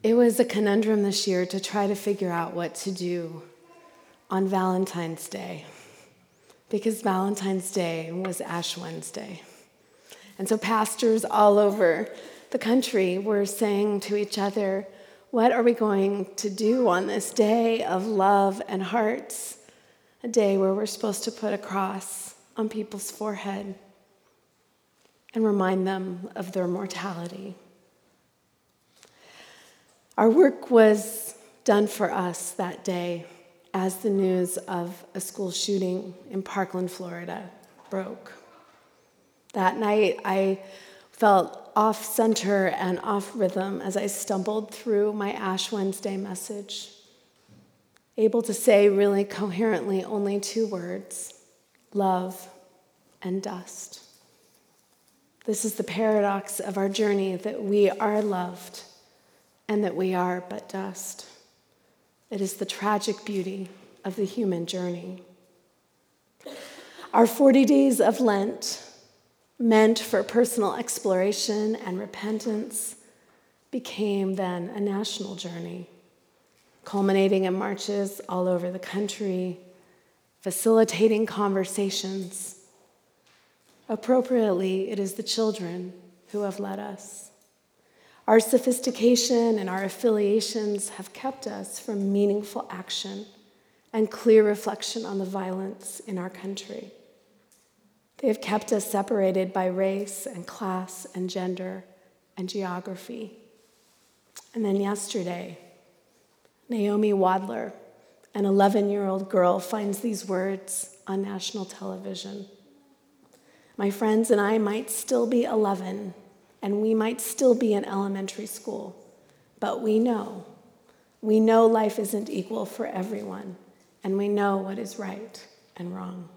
It was a conundrum this year to try to figure out what to do on Valentine's Day because Valentine's Day was Ash Wednesday. And so pastors all over the country were saying to each other, What are we going to do on this day of love and hearts? A day where we're supposed to put a cross on people's forehead and remind them of their mortality. Our work was done for us that day as the news of a school shooting in Parkland, Florida broke. That night, I felt off center and off rhythm as I stumbled through my Ash Wednesday message, able to say really coherently only two words love and dust. This is the paradox of our journey that we are loved and that we are but dust. It is the tragic beauty of the human journey. Our 40 days of Lent, meant for personal exploration and repentance, became then a national journey, culminating in marches all over the country, facilitating conversations. Appropriately, it is the children who have led us. Our sophistication and our affiliations have kept us from meaningful action and clear reflection on the violence in our country. They have kept us separated by race and class and gender and geography. And then yesterday, Naomi Wadler, an 11 year old girl, finds these words on national television. My friends and I might still be 11 and we might still be in elementary school, but we know, we know life isn't equal for everyone, and we know what is right and wrong.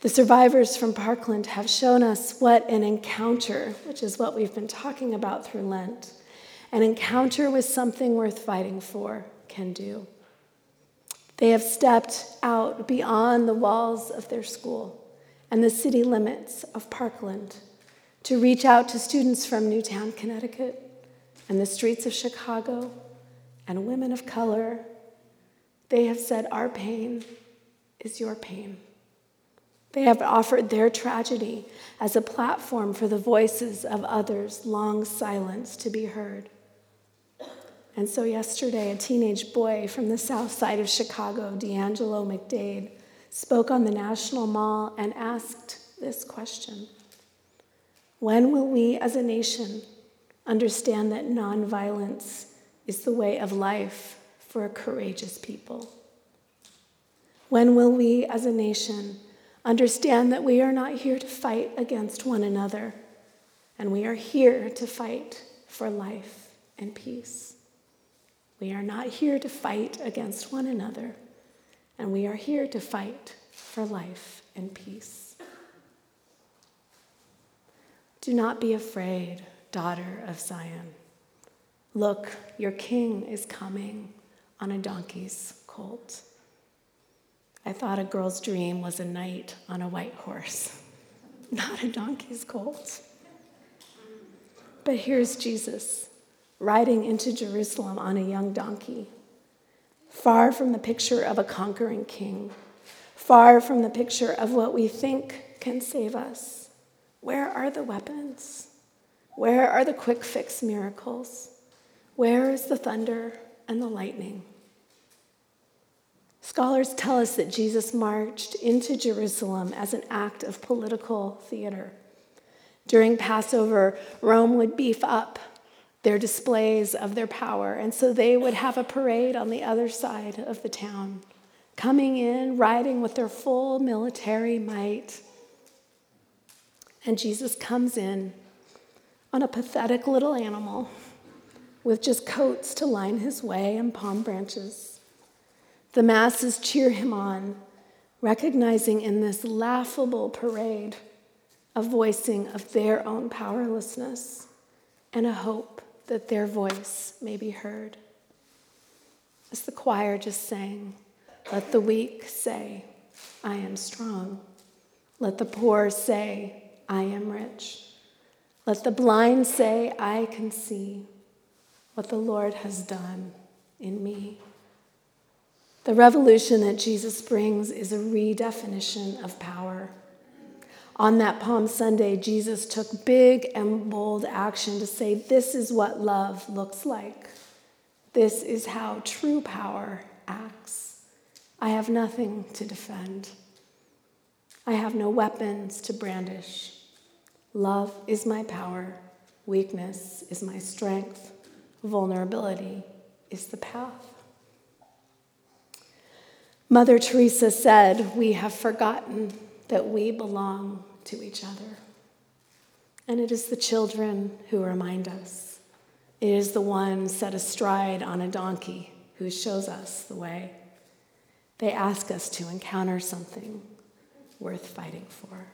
The survivors from Parkland have shown us what an encounter, which is what we've been talking about through Lent, an encounter with something worth fighting for can do. They have stepped out beyond the walls of their school and the city limits of Parkland to reach out to students from Newtown, Connecticut, and the streets of Chicago, and women of color. They have said, Our pain is your pain. They have offered their tragedy as a platform for the voices of others long silenced to be heard. And so, yesterday, a teenage boy from the south side of Chicago, D'Angelo McDade, spoke on the National Mall and asked this question when will we as a nation understand that nonviolence is the way of life for a courageous people? When will we as a nation understand that we are not here to fight against one another, and we are here to fight for life and peace? We are not here to fight against one another, and we are here to fight for life and peace. Do not be afraid, daughter of Zion. Look, your king is coming on a donkey's colt. I thought a girl's dream was a knight on a white horse, not a donkey's colt. But here's Jesus riding into Jerusalem on a young donkey, far from the picture of a conquering king, far from the picture of what we think can save us. Where are the weapons? Where are the quick fix miracles? Where is the thunder and the lightning? Scholars tell us that Jesus marched into Jerusalem as an act of political theater. During Passover, Rome would beef up their displays of their power, and so they would have a parade on the other side of the town, coming in, riding with their full military might. And Jesus comes in on a pathetic little animal with just coats to line his way and palm branches. The masses cheer him on, recognizing in this laughable parade a voicing of their own powerlessness and a hope that their voice may be heard. As the choir just sang, let the weak say, I am strong. Let the poor say, I am rich. Let the blind say, I can see. what the Lord has done in me. The revolution that Jesus brings is a redefinition of power. On that Palm Sunday, Jesus took big and bold action to say, This is what love looks like. This is how true power acts. I have nothing to defend. I have no weapons to brandish. Love is my power. Weakness is my strength. Vulnerability is the path. Mother Teresa said, We have forgotten that we belong to each other. And it is the children who remind us. It is the one set astride on a donkey who shows us the way. They ask us to encounter something worth fighting for.